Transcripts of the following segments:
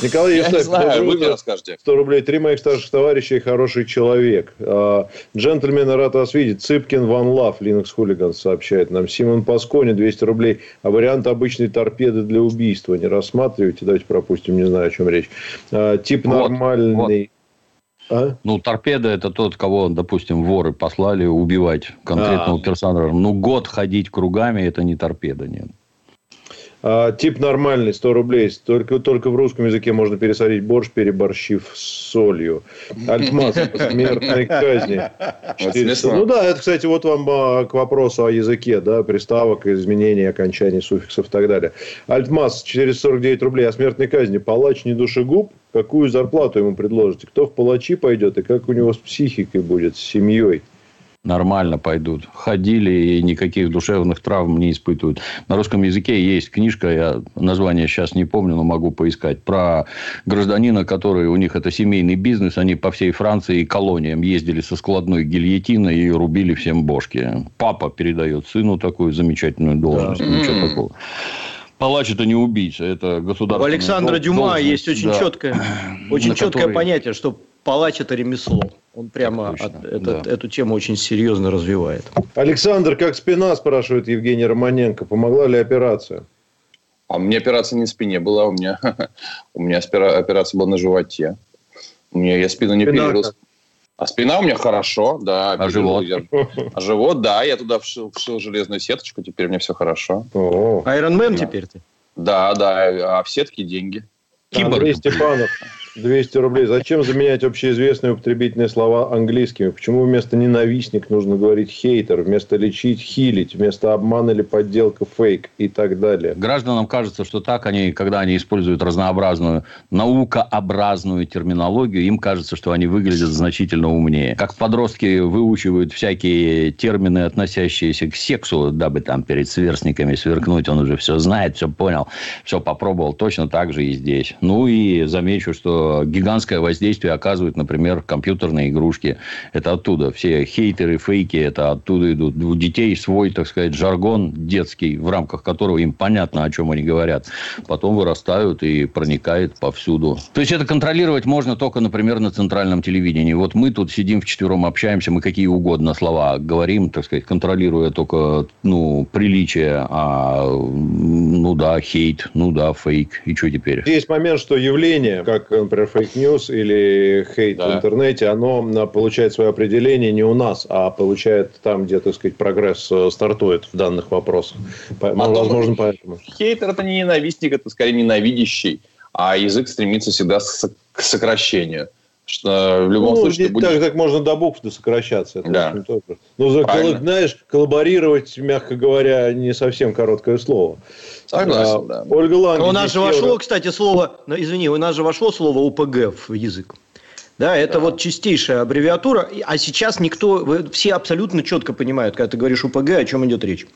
Николай Евстафьев, знаю, вы мне утро. расскажете. 100 рублей. Три моих старших товарища и хороший человек. А, Джентльмены, рад вас видеть. Цыпкин, Ван Лав, Linux Хулиган сообщает нам. Симон Паскони, 200 рублей. А вариант обычной торпеды для убийства не рассматриваете? Давайте пропустим, не знаю, о чем речь. А, Тип Вот, нормальный. А? Ну, торпеда это тот, кого, допустим, воры послали убивать конкретного А. персонажа. Ну, год ходить кругами это не торпеда, нет. А, тип нормальный, 100 рублей. Только, только в русском языке можно пересолить борщ, переборщив с солью. Альтмас по смертной казни. Вот 400. смешно. Ну да, это, кстати, вот вам а, к вопросу о языке, да, приставок, изменений, окончаний суффиксов и так далее. Альтмас, 449 рублей о смертной казни. Палач не душегуб. Какую зарплату ему предложите? Кто в палачи пойдет и как у него с психикой будет, с семьей? Нормально пойдут. Ходили и никаких душевных травм не испытывают. На русском языке есть книжка, я название сейчас не помню, но могу поискать, про гражданина, который у них это семейный бизнес, они по всей Франции и колониям ездили со складной гильотиной и рубили всем бошки. Папа передает сыну такую замечательную должность. Ничего такого. Палач это не убийца, это У государственная Александра дол- Дюма должность, есть очень да. четкое, очень четкое который- понятие, что палач это ремесло. Он прямо от- этот- да. эту тему очень серьезно развивает. Александр, как спина, спрашивает Евгений Романенко. Помогла ли операция? А у меня операция не на спине была, у меня, у меня операция была на животе. У меня я спину не Спина перерыл. как? А спина у меня хорошо, да. А живот? Я- А живот, да, я туда вшил, вшил железную сеточку, теперь у меня все хорошо. Айронмен Да. теперь ты? Да, да, а в сетке деньги. Андрей Степанов, 200 рублей. Зачем заменять общеизвестные употребительные слова английскими? Почему вместо ненавистник нужно говорить хейтер, вместо лечить хилить, вместо обман или подделка фейк и так далее? Гражданам кажется, что так они, когда они используют разнообразную наукообразную терминологию, им кажется, что они выглядят значительно умнее. Как подростки выучивают всякие термины, относящиеся к сексу, дабы там перед сверстниками сверкнуть, он уже все знает, все понял, все попробовал. Точно так же и здесь. Ну и замечу, что гигантское воздействие оказывают, например, компьютерные игрушки. Это оттуда. Все хейтеры, фейки, это оттуда идут. У детей свой, так сказать, жаргон детский, в рамках которого им понятно, о чем они говорят. Потом вырастают и проникает повсюду. То есть, это контролировать можно только, например, на центральном телевидении. Вот мы тут сидим вчетвером, общаемся, мы какие угодно слова говорим, так сказать, контролируя только, ну, приличие, а, ну да, хейт, ну да, фейк. И что теперь? Есть момент, что явление, как, например, fake news или хейт Да. в интернете, оно на- получает свое определение не у нас, а получает там, где, так сказать, прогресс э, стартует в данных вопросах. По- ну, Потом- возможно, поэтому. Хейтер это не ненавистник, это скорее ненавидящий, а язык стремится всегда к сокращению. Что в любом Ну, случае будешь... так, так можно до букв до сокращаться. Это, Да. Ну, знаешь, коллаборировать, мягко говоря, не совсем короткое слово. Согласен, А, да. Ольга Ланге. у нас 10 же вошло, кстати, слово, ну, извини, у нас же вошло слово УПГ в язык. Да, это вот чистейшая аббревиатура, а сейчас никто, все абсолютно четко понимают, когда ты говоришь УПГ, о чем идет речь.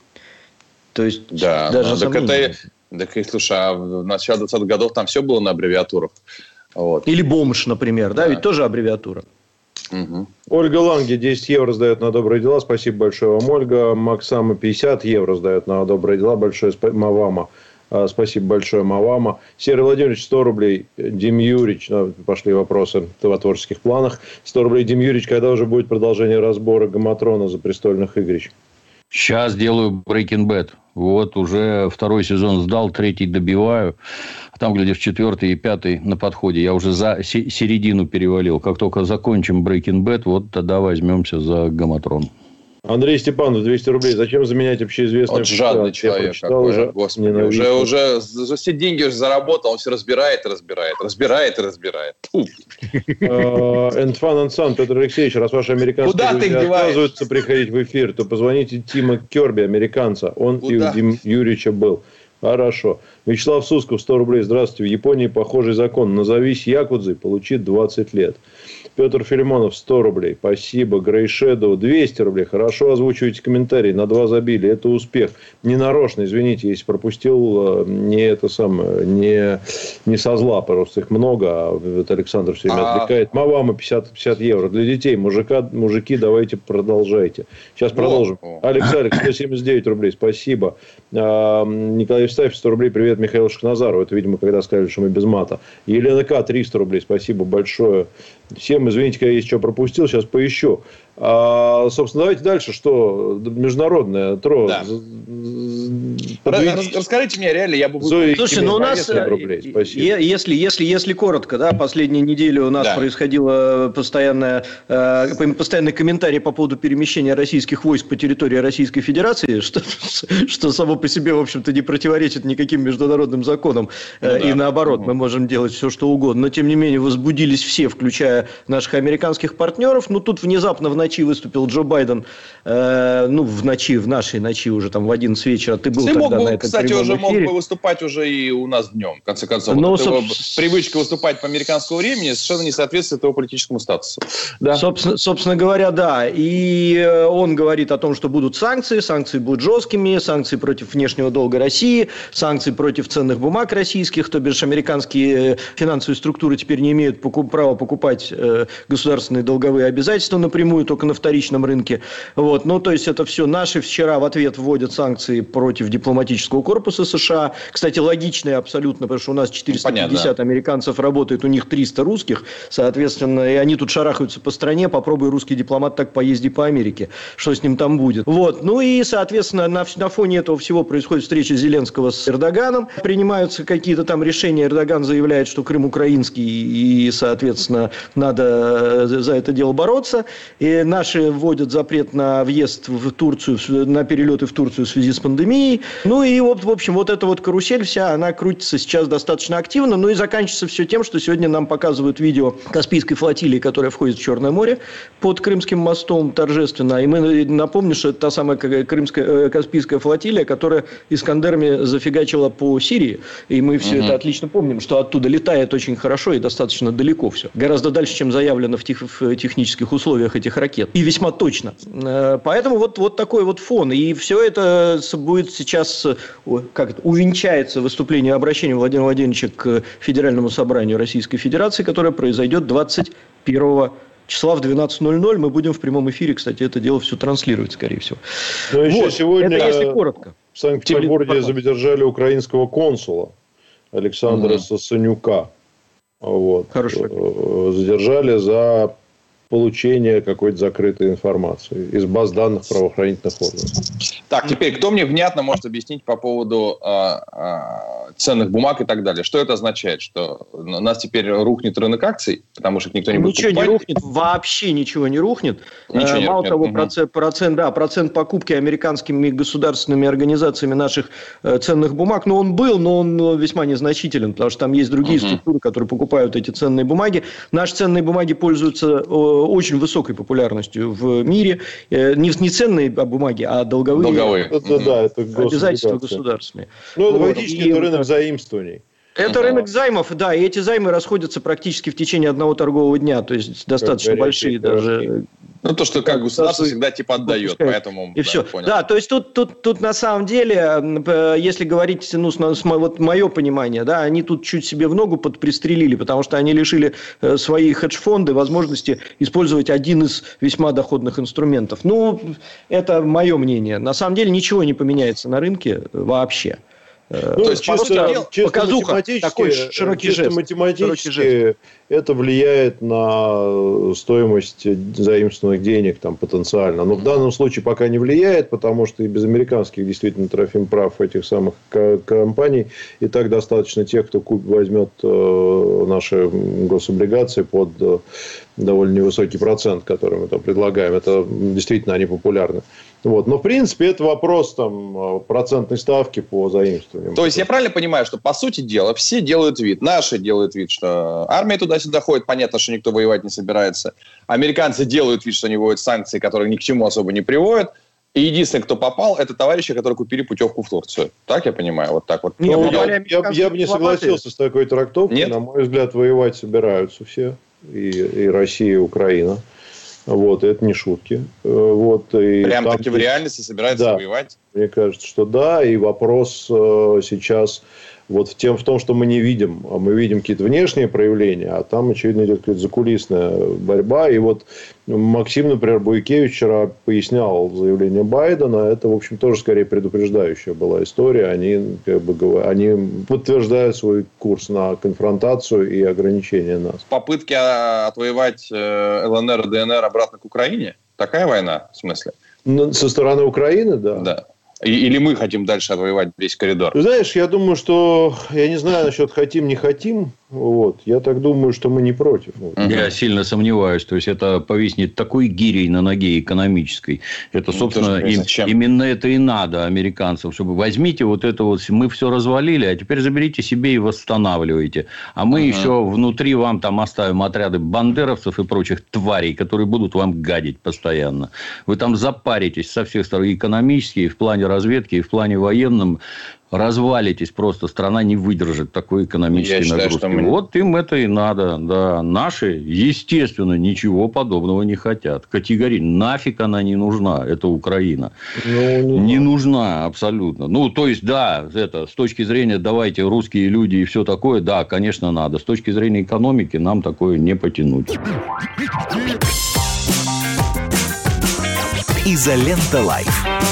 То есть Да, даже ну, так это... Так, и, слушай, а в начале 20-х годов там все было на аббревиатурах. Вот. Или бомж, например, да, Да. ведь тоже аббревиатура. Мгм. Ольга Ланге 10 евро сдает на добрые дела. Спасибо большое вам, Ольга. Максама 50 евро сдает на добрые дела. Большое спа- Мавама. А, Спасибо большое, Мавама. Серый Владимирович, 100 рублей. Дим Юрич, ну, пошли вопросы о творческих планах. 100 рублей, Дим Юрич, когда уже будет продолжение разбора Гаматрона за престольных игрищ? Сейчас делаю Breaking Bad. Вот уже второй сезон сдал, третий добиваю. А там, глядишь, четвертый и пятый на подходе. Я уже за се- середину перевалил. Как только закончим Breaking Bad, вот тогда возьмемся за Гаматрон. Андрей Степанов, 200 рублей. Зачем заменять общеизвестные Вот жадный человек какой, уже. господи. Ненавижу. Уже, уже за все деньги уже заработал, он все разбирает и разбирает, разбирает и разбирает. Fun and Sun, Петр Алексеевич, раз ваши американские Куда деваешь? отказываются приходить в эфир, то позвоните Тима Керби, американца. Он и у Дим Юрьевича был. Хорошо. Вячеслав Сусков, 100 рублей. Здравствуйте. В Японии похожий закон. Назовись Якудзой, получи 20 лет. Петр Филимонов, 100 рублей. Спасибо. Грей Шэдоу, 200 рублей. Хорошо озвучиваете комментарии. На два забили. Это успех. Не нарочно, извините, если пропустил. Э, не это самое, не, не со зла. Просто их много. А вот Александр все время а... отвлекает. Мавама 50, 50 евро. Для детей. Мужика, мужики, давайте продолжайте. Сейчас продолжим. Алекс Алекс, 179 рублей. Спасибо. А, Николай Евстафьев, 100 рублей. Привет, Михаил Шахназаров. Это, видимо, когда сказали, что мы без мата. Елена К. 300 рублей. Спасибо большое. Всем, извините, я что пропустил. Сейчас поищу. А, собственно, давайте дальше. Что? Международное. Тро. Да. Расскажите мне реально, я бы... Зои Слушай, ну у нас, э, рублей. если, если, если коротко, да, последние недели у нас да. происходило постоянное, э, постоянный комментарий по поводу перемещения российских войск по территории Российской Федерации, что, что само по себе, в общем-то, не противоречит никаким международным законам. Ну, э, и да. наоборот, угу. мы можем делать все, что угодно. Но, тем не менее, возбудились все, включая наших американских партнеров. Но тут внезапно в ночи выступил Джо Байден, э, ну, в ночи, в нашей ночи уже там в 11 вечера. Ты был Ты мог бы, кстати, уже мог бы выступать уже и у нас днем, в конце концов. Но, ну, вот соб... привычка выступать по американскому времени совершенно не соответствует его политическому статусу. Да. Собственно, собственно говоря, да. И э, он говорит о том, что будут санкции, санкции будут жесткими, санкции против внешнего долга России, санкции против ценных бумаг российских, то бишь американские э, финансовые структуры теперь не имеют права покупать э, государственные долговые обязательства напрямую, только на вторичном рынке. Вот. Ну, то есть, это все наши вчера в ответ вводят санкции против дипломатического корпуса США. Кстати, логичные абсолютно, потому что у нас 450 ну, Понятно. американцев работает, у них 300 русских, соответственно, и они тут шарахаются по стране, попробуй русский дипломат так поезди по Америке, что с ним там будет. Вот. Ну и, соответственно, на, на фоне этого всего происходит встреча Зеленского с Эрдоганом, принимаются какие-то там решения, Эрдоган заявляет, что Крым украинский, и, соответственно, надо за это дело бороться. И наши вводят запрет на въезд в Турцию, на перелеты в Турцию в связи с пандемией. Ну и, вот, в общем, вот эта вот карусель вся, она крутится сейчас достаточно активно. Ну и заканчивается все тем, что сегодня нам показывают видео Каспийской флотилии, которая входит в Черное море под Крымским мостом торжественно. И мы напомним, что это та самая Крымская, э, Каспийская флотилия, которая Искандерами зафигачила по Сирии. И мы все угу. это отлично помним, что оттуда летает очень хорошо и достаточно далеко все. Гораздо дальше, чем заявлено в, тех, в технических условиях этих ракет. И весьма точно. Э, поэтому вот, вот такой вот фон. И все это будет сейчас как это, увенчается выступление обращения Владимира Владимировича к Федеральному собранию Российской Федерации, которое произойдет 21 числа в 12.00 мы будем в прямом эфире, кстати, это дело все транслировать, скорее всего. Но вот. еще сегодня это если коротко. В Санкт-Петербурге задержали украинского консула Александра угу. Сосанюка. Вот. Хорошо. Э, задержали за получения какой-то закрытой информации из баз данных правоохранительных органов. Так, теперь, кто мне внятно может объяснить по поводу э, э, ценных бумаг и так далее? Что это означает? Что у нас теперь рухнет рынок акций, потому что никто не будет Ничего покупать? не рухнет, вообще ничего не рухнет. Ничего не Мало рухнет. того, угу. процент, процент, да, процент покупки американскими государственными организациями наших э, ценных бумаг, ну, он был, но он весьма незначителен, потому что там есть другие угу. структуры, которые покупают эти ценные бумаги. Наши ценные бумаги пользуются очень высокой популярностью в мире. Э, не, не ценные бумаги, а долговые. Долговые. Это, да, это обязательства государственные. Ну, это вот. фактически это рынок заимствований. Это uh рынок займов, да, и эти займы расходятся практически в течение одного торгового дня, то есть достаточно большие даже ну, то, что как государство всегда типа отдает, поэтому... И да, все. Понял. Да, то есть тут, тут, тут на самом деле, если говорить, ну, с, вот мое понимание, да, они тут чуть себе в ногу подпристрелили, потому что они лишили э, свои хедж-фонды возможности использовать один из весьма доходных инструментов. Ну, это мое мнение. На самом деле ничего не поменяется на рынке вообще. Э, ну, То есть, чисто, дела, чисто показуха, математически, такой широкий чисто жест, математически широкий это влияет на стоимость заимствованных денег там, потенциально. Но в данном случае пока не влияет, потому что и без американских действительно трофим прав этих самых компаний и так достаточно тех, кто возьмет э, наши гособлигации под э, довольно невысокий процент, который мы там предлагаем. Это действительно они популярны. Вот. Но, в принципе, это вопрос там, процентной ставки по заимствованиям. То есть, я правильно понимаю, что, по сути дела, все делают вид, наши делают вид, что армия туда-сюда ходит, понятно, что никто воевать не собирается. Американцы делают вид, что они вводят санкции, которые ни к чему особо не приводят. И единственный, кто попал, это товарищи, которые купили путевку в Турцию. Так я понимаю? Вот так вот. Нет, ну, я, я, я бы не согласился с такой трактовкой. Нет? На мой взгляд, воевать собираются все. и, и Россия, и Украина. Вот, это не шутки. Э, вот, и Прям таки в реальности собираются да, воевать? Мне кажется, что да. И вопрос э, сейчас вот в, тем, в том, что мы не видим. А мы видим какие-то внешние проявления, а там, очевидно, идет какая-то закулисная борьба. И вот Максим, например, Буйкевич вчера пояснял заявление Байдена. Это, в общем, тоже скорее предупреждающая была история. Они, как бы, они подтверждают свой курс на конфронтацию и ограничение нас. Попытки а, отвоевать э, ЛНР и ДНР обратно к Украине? Такая война, в смысле? Ну, со стороны Украины, да. Да. Или мы хотим дальше отвоевать весь коридор? Знаешь, я думаю, что... Я не знаю насчет хотим, не хотим. Вот. Я так думаю, что мы не против. Я сильно сомневаюсь. То есть, это повиснет такой гирей на ноге экономической. Это, ну, собственно, ну, им, именно это и надо американцам. Чтобы возьмите вот это вот... Мы все развалили, а теперь заберите себе и восстанавливайте. А мы угу. еще внутри вам там оставим отряды бандеровцев и прочих тварей, которые будут вам гадить постоянно. Вы там запаритесь со всех сторон. И экономически, и в плане разведки, и в плане военном развалитесь просто, страна не выдержит такой экономической Я нагрузки. Считаю, мы... Вот им это и надо, да. Наши, естественно, ничего подобного не хотят. Категории, нафиг она не нужна, это Украина. Ну, не, не нужна абсолютно. Ну, то есть, да, это с точки зрения, давайте, русские люди и все такое, да, конечно, надо. С точки зрения экономики нам такое не потянуть. Изолента Live.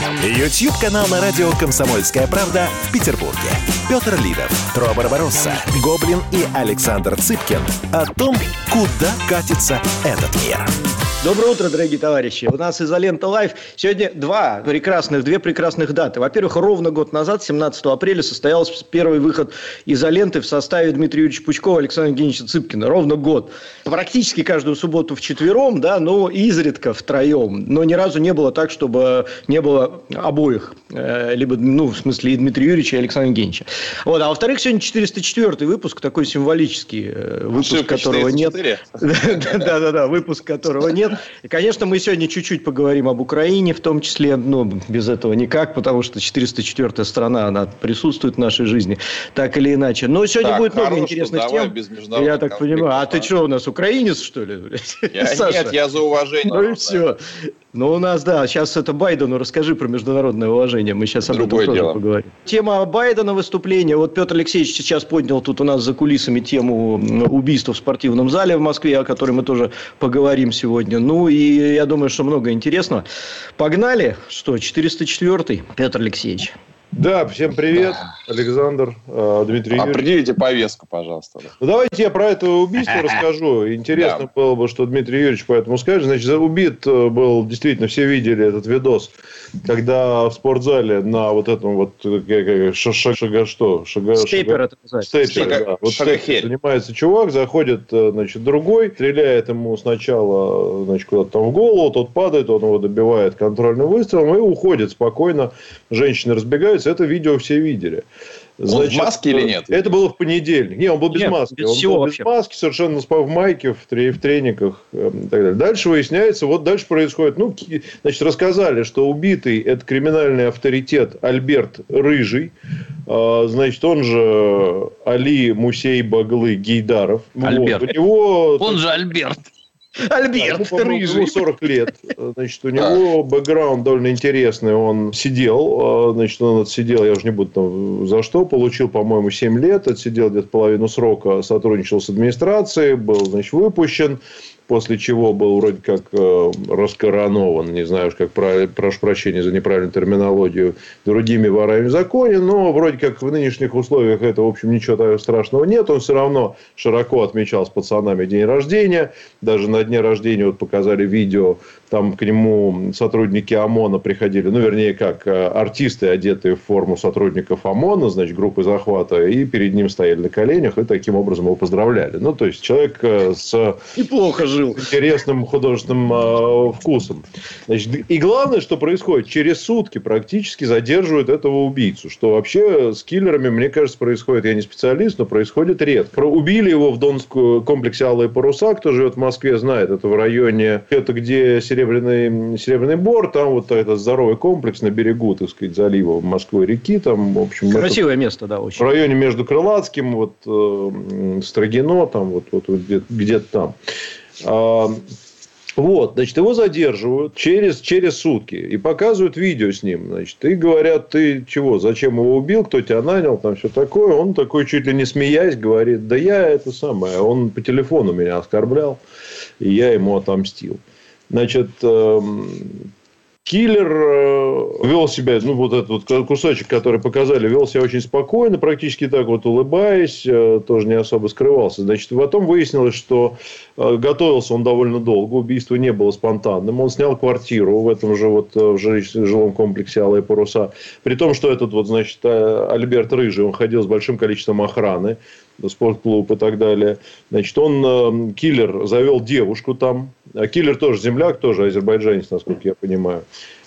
YouTube-канал на радио «Комсомольская правда» в Петербурге. Петр Лидов, Тро Барбаросса, Гоблин и Александр Цыпкин о том, куда катится этот мир. Доброе утро, дорогие товарищи. У нас изолента лайф. Сегодня два прекрасных, две прекрасных даты. Во-первых, ровно год назад, 17 апреля, состоялся первый выход изоленты в составе Дмитрия Юрьевича Пучкова Александра Евгеньевича Цыпкина. Ровно год. Практически каждую субботу в четвером, да, но изредка втроем. Но ни разу не было так, чтобы не было обоих. Э, либо, ну, в смысле, и Дмитрия Юрьевича, и Александра Евгеньевича. Вот. А во-вторых, сегодня 404 выпуск, такой символический э, выпуск, которого нет. Да-да-да, выпуск которого нет. И, конечно, мы сегодня чуть-чуть поговорим об Украине, в том числе, но ну, без этого никак, потому что 404-я страна, она присутствует в нашей жизни, так или иначе. Но сегодня так, будет много хорош, интересных тем. Я так понимаю. А ты что, у нас украинец, что ли? Я, нет, я за уважение. Ну и все. Ну, у нас, да, сейчас это Байдену расскажи про международное уважение. Мы сейчас об этом тоже поговорим. Тема Байдена выступления. Вот Петр Алексеевич сейчас поднял тут у нас за кулисами тему убийства в спортивном зале в Москве, о которой мы тоже поговорим сегодня. Ну, и я думаю, что много интересного. Погнали. Что, 404-й, Петр Алексеевич? Да, всем привет, Александр, э, Дмитрий Юрьевич. Определите повестку, пожалуйста. Ну, давайте я про это убийство расскажу. Интересно да. было бы, что Дмитрий Юрьевич по этому скажет. Значит, убит э, был, действительно, все видели этот видос, когда в спортзале на вот этом вот э, шага что? Шага, стейпер это называется. Стейпер, шага, да. Вот стейпер занимается чувак, заходит, значит, другой, стреляет ему сначала, значит, куда-то там в голову, тот падает, он его добивает контрольным выстрелом и уходит спокойно. Женщины разбегаются нравится, это видео все видели. Значит, он в маске или нет? Это было в понедельник. Не, он был без нет, маски. Без он всего был вообще. без маски, совершенно в майке, в, тре, в трениках э, и так далее. Дальше выясняется, вот дальше происходит, ну, значит, рассказали, что убитый это криминальный авторитет Альберт Рыжий, э, значит, он же Али Мусей Баглы Гейдаров. Альберт. Вот. У него, он же Альберт. Альберт, да, ему, ему 40 лет. Значит, у него бэкграунд довольно интересный. Он сидел, а, значит, он отсидел, я уже не буду там за что, получил, по-моему, 7 лет, отсидел где-то половину срока, сотрудничал с администрацией, был, значит, выпущен после чего был вроде как э, раскоронован, не знаю как, прошу прощения за неправильную терминологию, другими ворами в законе, но вроде как в нынешних условиях это, в общем, ничего страшного нет. Он все равно широко отмечал с пацанами день рождения. Даже на дне рождения вот показали видео там к нему сотрудники ОМОНа приходили, ну, вернее, как э, артисты, одетые в форму сотрудников ОМОНа, значит, группы захвата, и перед ним стояли на коленях, и таким образом его поздравляли. Ну, то есть, человек э, с... Неплохо живет. Положил. интересным художественным э, вкусом. Значит, и главное, что происходит, через сутки практически задерживают этого убийцу, что вообще с киллерами, мне кажется, происходит, я не специалист, но происходит редко. Убили его в Донском комплексе Алые паруса, кто живет в Москве, знает, это в районе, это где Серебряный, Серебряный Бор, там вот этот здоровый комплекс на берегу, так сказать, залива Москвы реки, там, в общем... Красивое это, место, да, очень. В районе между Крылатским, вот, э, Строгино, там, вот, вот, вот где-то, где там. А, вот, значит, его задерживают через, через сутки и показывают видео с ним. Значит, и говорят, ты чего, зачем его убил, кто тебя нанял, там все такое. Он такой, чуть ли не смеясь, говорит, да я это самое, он по телефону меня оскорблял, и я ему отомстил. Значит, эм, Киллер э, вел себя, ну, вот этот вот кусочек, который показали, вел себя очень спокойно, практически так вот улыбаясь, э, тоже не особо скрывался. Значит, потом выяснилось, что э, готовился он довольно долго, убийство не было спонтанным. Он снял квартиру в этом же вот в жилом комплексе «Алые паруса». При том, что этот вот, значит, Альберт Рыжий, он ходил с большим количеством охраны спортклуб и так далее. Значит, он, э, киллер, завел девушку там. А киллер тоже земляк, тоже азербайджанец, насколько я понимаю.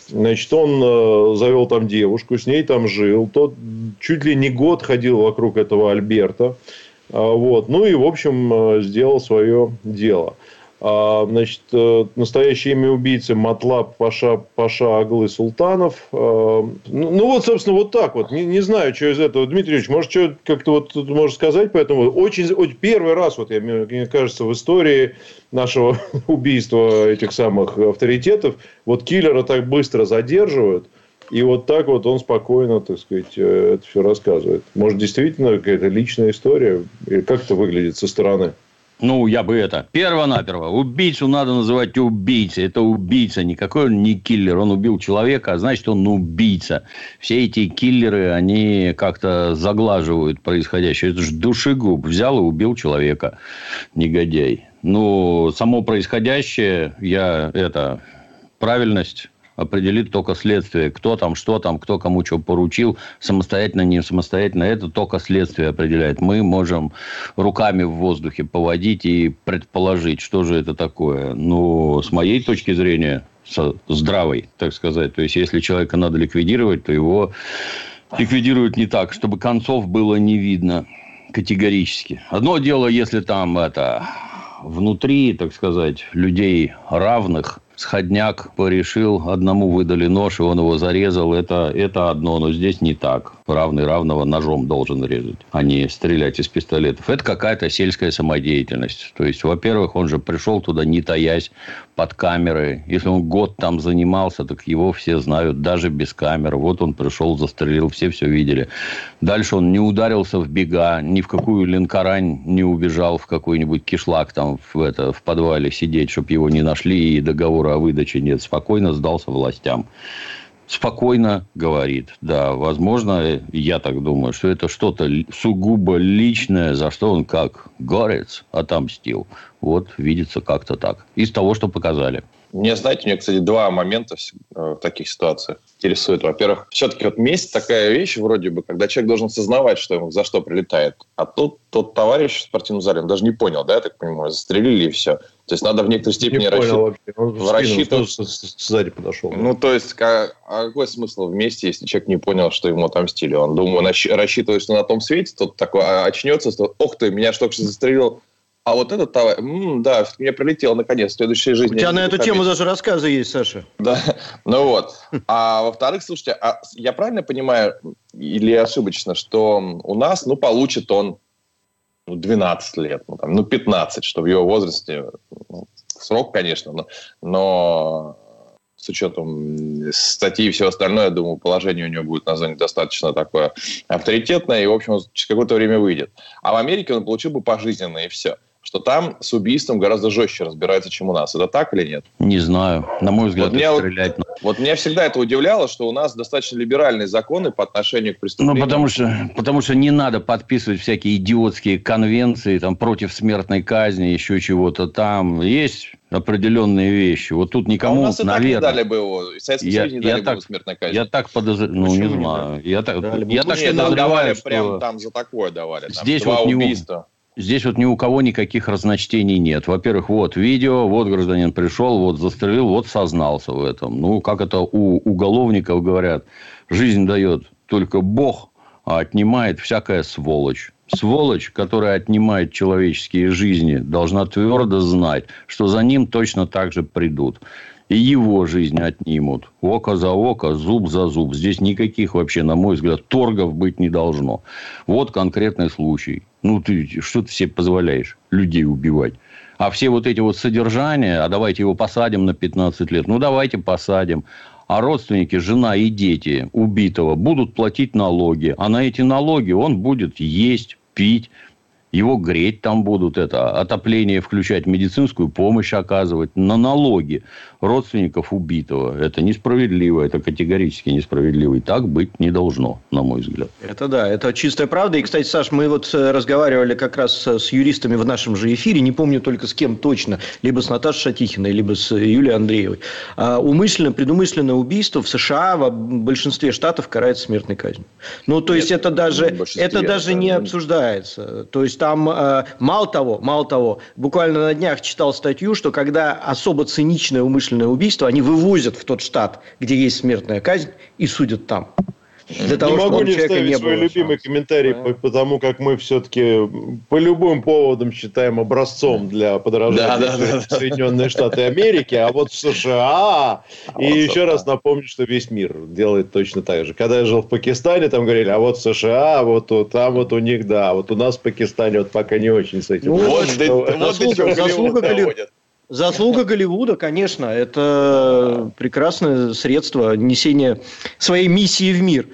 Значит, он э, завел там девушку, с ней там жил. Тот чуть ли не год ходил вокруг этого Альберта. А, вот. Ну и, в общем, э, сделал свое дело. А, значит, э, настоящее имя убийцы Матлаб Паша, Паша Аглы Султанов. А, ну, ну, вот, собственно, вот так вот. Не, не знаю, что из этого. Дмитрий Ильич, может, что как-то вот тут можешь сказать по этому? Очень, очень первый раз, вот, я, мне кажется, в истории нашего убийства этих самых авторитетов, вот киллера так быстро задерживают. И вот так вот он спокойно, так сказать, э, это все рассказывает. Может, действительно какая-то личная история? Как это выглядит со стороны? Ну, я бы это... Перво-наперво. Убийцу надо называть убийцей. Это убийца. Никакой он не киллер. Он убил человека, а значит, он убийца. Все эти киллеры, они как-то заглаживают происходящее. Это же душегуб. Взял и убил человека. Негодяй. Ну, само происходящее, я это... Правильность определит только следствие. Кто там, что там, кто кому что поручил, самостоятельно, не самостоятельно, это только следствие определяет. Мы можем руками в воздухе поводить и предположить, что же это такое. Но с моей точки зрения, здравой, так сказать, то есть, если человека надо ликвидировать, то его ликвидируют не так, чтобы концов было не видно категорически. Одно дело, если там это внутри, так сказать, людей равных, сходняк порешил, одному выдали нож, и он его зарезал. Это, это одно, но здесь не так. Равный равного ножом должен резать, а не стрелять из пистолетов. Это какая-то сельская самодеятельность. То есть, во-первых, он же пришел туда, не таясь, под камеры. Если он год там занимался, так его все знают, даже без камеры. Вот он пришел, застрелил, все все видели. Дальше он не ударился в бега, ни в какую линкорань не убежал в какой-нибудь кишлак там в, это, в подвале сидеть, чтобы его не нашли и договора о выдаче нет. Спокойно сдался властям спокойно говорит. Да, возможно, я так думаю, что это что-то сугубо личное, за что он как горец отомстил. Вот видится как-то так. Из того, что показали. Мне, знаете, у меня, кстати, два момента в таких ситуациях интересует. Во-первых, все-таки вот месть такая вещь вроде бы, когда человек должен сознавать, что ему за что прилетает. А тут тот товарищ в спортивном зале, он даже не понял, да, я так понимаю, застрелили и все. То есть надо в некоторой степени рассчитывать. рассчитывать. сзади подошел. Ну, то есть, как, а какой смысл вместе, если человек не понял, что ему отомстили? Он, думаю, рассчитывает, что на том свете тот такой а, очнется, что, ох ты, меня что-то застрелил а вот этот товарищ, м-м, да, мне прилетел наконец в следующей жизни. У тебя на эту тему даже рассказы есть, Саша. Да, ну вот. А во-вторых, слушайте, а я правильно понимаю или ошибочно, что у нас, ну, получит он ну, 12 лет, ну, там, ну, 15, что в его возрасте, ну, срок, конечно, но, но с учетом статьи и всего остальное, я думаю, положение у него будет на зоне достаточно такое авторитетное, и, в общем, через какое-то время выйдет. А в Америке он получил бы пожизненно, и все что там с убийством гораздо жестче разбирается, чем у нас. Это так или нет? Не знаю. На мой взгляд, вот меня, стрелять. Вот, вот меня всегда это удивляло, что у нас достаточно либеральные законы по отношению к преступлениям. Ну, потому что, потому что не надо подписывать всякие идиотские конвенции там, против смертной казни, еще чего-то там. Есть определенные вещи. Вот тут никому, а у нас и наверное... так не дали бы его. Советский я, Союз не я дали так, бы смертной казни. Я так подозреваю. Ну, не знаю. Я так, я так подозреваю, что... прям там за такое давали. Там здесь вот убийства. Здесь вот ни у кого никаких разночтений нет. Во-первых, вот видео, вот гражданин пришел, вот застрелил, вот сознался в этом. Ну, как это у уголовников говорят, жизнь дает только Бог, а отнимает всякая сволочь. Сволочь, которая отнимает человеческие жизни, должна твердо знать, что за ним точно так же придут. И его жизнь отнимут. Око за око, зуб за зуб. Здесь никаких вообще, на мой взгляд, торгов быть не должно. Вот конкретный случай. Ну, ты что ты себе позволяешь людей убивать? А все вот эти вот содержания, а давайте его посадим на 15 лет. Ну, давайте посадим. А родственники, жена и дети убитого будут платить налоги. А на эти налоги он будет есть, пить, его греть там будут, это отопление включать, медицинскую помощь оказывать, на налоги родственников убитого. Это несправедливо, это категорически несправедливо. И так быть не должно, на мой взгляд. Это да, это чистая правда. И, кстати, Саш, мы вот э, разговаривали как раз с юристами в нашем же эфире, не помню только с кем точно, либо с Наташей Шатихиной, либо с Юлией Андреевой. А умышленное, предумышленное убийство в США в большинстве штатов карается смертной казнью. Ну, то Нет, есть, это даже, это даже не обсуждается. То есть, там э, мало того, мало того, буквально на днях читал статью, что когда особо циничное умышленное убийство, они вывозят в тот штат, где есть смертная казнь, и судят там. Для того, не могу не вставить не свой любимый шанс. комментарий, да. потому как мы все-таки по любым поводам считаем образцом для подражания да, да, да, Соединенные Штаты Америки, а вот в США... А и вот еще раз напомню, что весь мир делает точно так же. Когда я жил в Пакистане, там говорили, а вот в США, а вот, вот там вот у них, да, вот у нас в Пакистане вот пока не очень с этим. Ну, вот, вот заслуга, заслуга. Заслуга Голливуда, конечно, это прекрасное средство несения своей миссии в мир.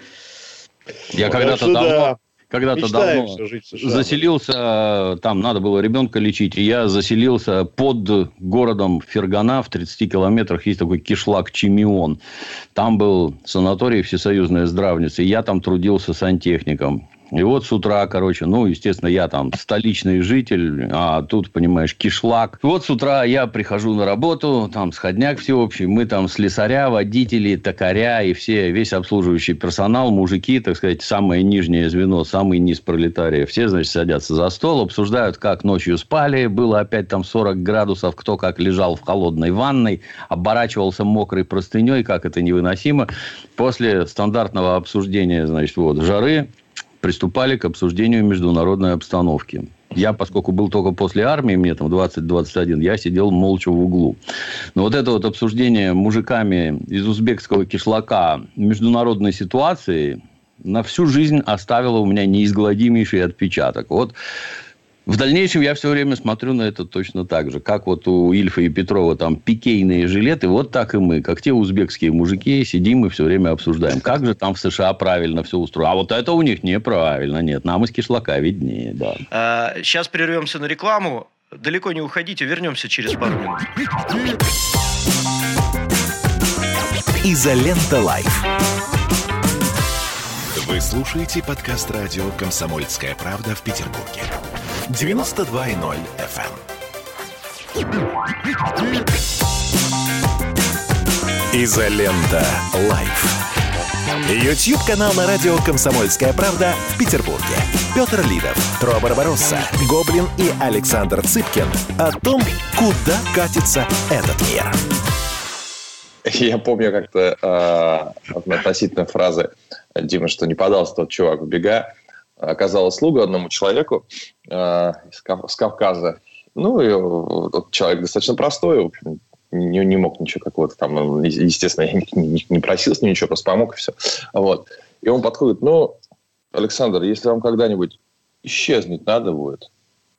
Я когда-то давно, когда-то давно заселился, там надо было ребенка лечить, и я заселился под городом Фергана в 30 километрах, есть такой кишлак Чемион. Там был санаторий всесоюзная здравница, и я там трудился сантехником. И вот с утра, короче, ну, естественно, я там столичный житель, а тут, понимаешь, кишлак. И вот с утра я прихожу на работу, там сходняк всеобщий, мы там слесаря, водители, токаря и все, весь обслуживающий персонал, мужики, так сказать, самое нижнее звено, самый низ пролетария. Все, значит, садятся за стол, обсуждают, как ночью спали, было опять там 40 градусов, кто как лежал в холодной ванной, оборачивался мокрой простыней, как это невыносимо. После стандартного обсуждения, значит, вот, жары, приступали к обсуждению международной обстановки. Я, поскольку был только после армии, мне там 20-21, я сидел молча в углу. Но вот это вот обсуждение мужиками из узбекского кишлака международной ситуации на всю жизнь оставило у меня неизгладимейший отпечаток. Вот в дальнейшем я все время смотрю на это точно так же. Как вот у Ильфа и Петрова там пикейные жилеты, вот так и мы, как те узбекские мужики, сидим и все время обсуждаем, как же там в США правильно все устроено. А вот это у них неправильно. Нет, нам из кишлака виднее, да. А, сейчас прервемся на рекламу. Далеко не уходите, вернемся через пару минут. Изолента Live. Вы слушаете подкаст радио «Комсомольская правда» в Петербурге. 92.0 FM. Изолента Live. YouTube-канал на радио «Комсомольская правда» в Петербурге. Петр Лидов, Тро Барбаросса, Гоблин и Александр Цыпкин о том, куда катится этот мир. Я помню как-то э, относительно фразы Дима, что не подался тот чувак в бега оказала услугу одному человеку э, с Кавказа. Ну, и вот человек достаточно простой, в общем, не, не мог ничего какого-то там, естественно, я не, не просил с ним ничего, просто помог и все. Вот. И он подходит, ну, Александр, если вам когда-нибудь исчезнуть надо будет,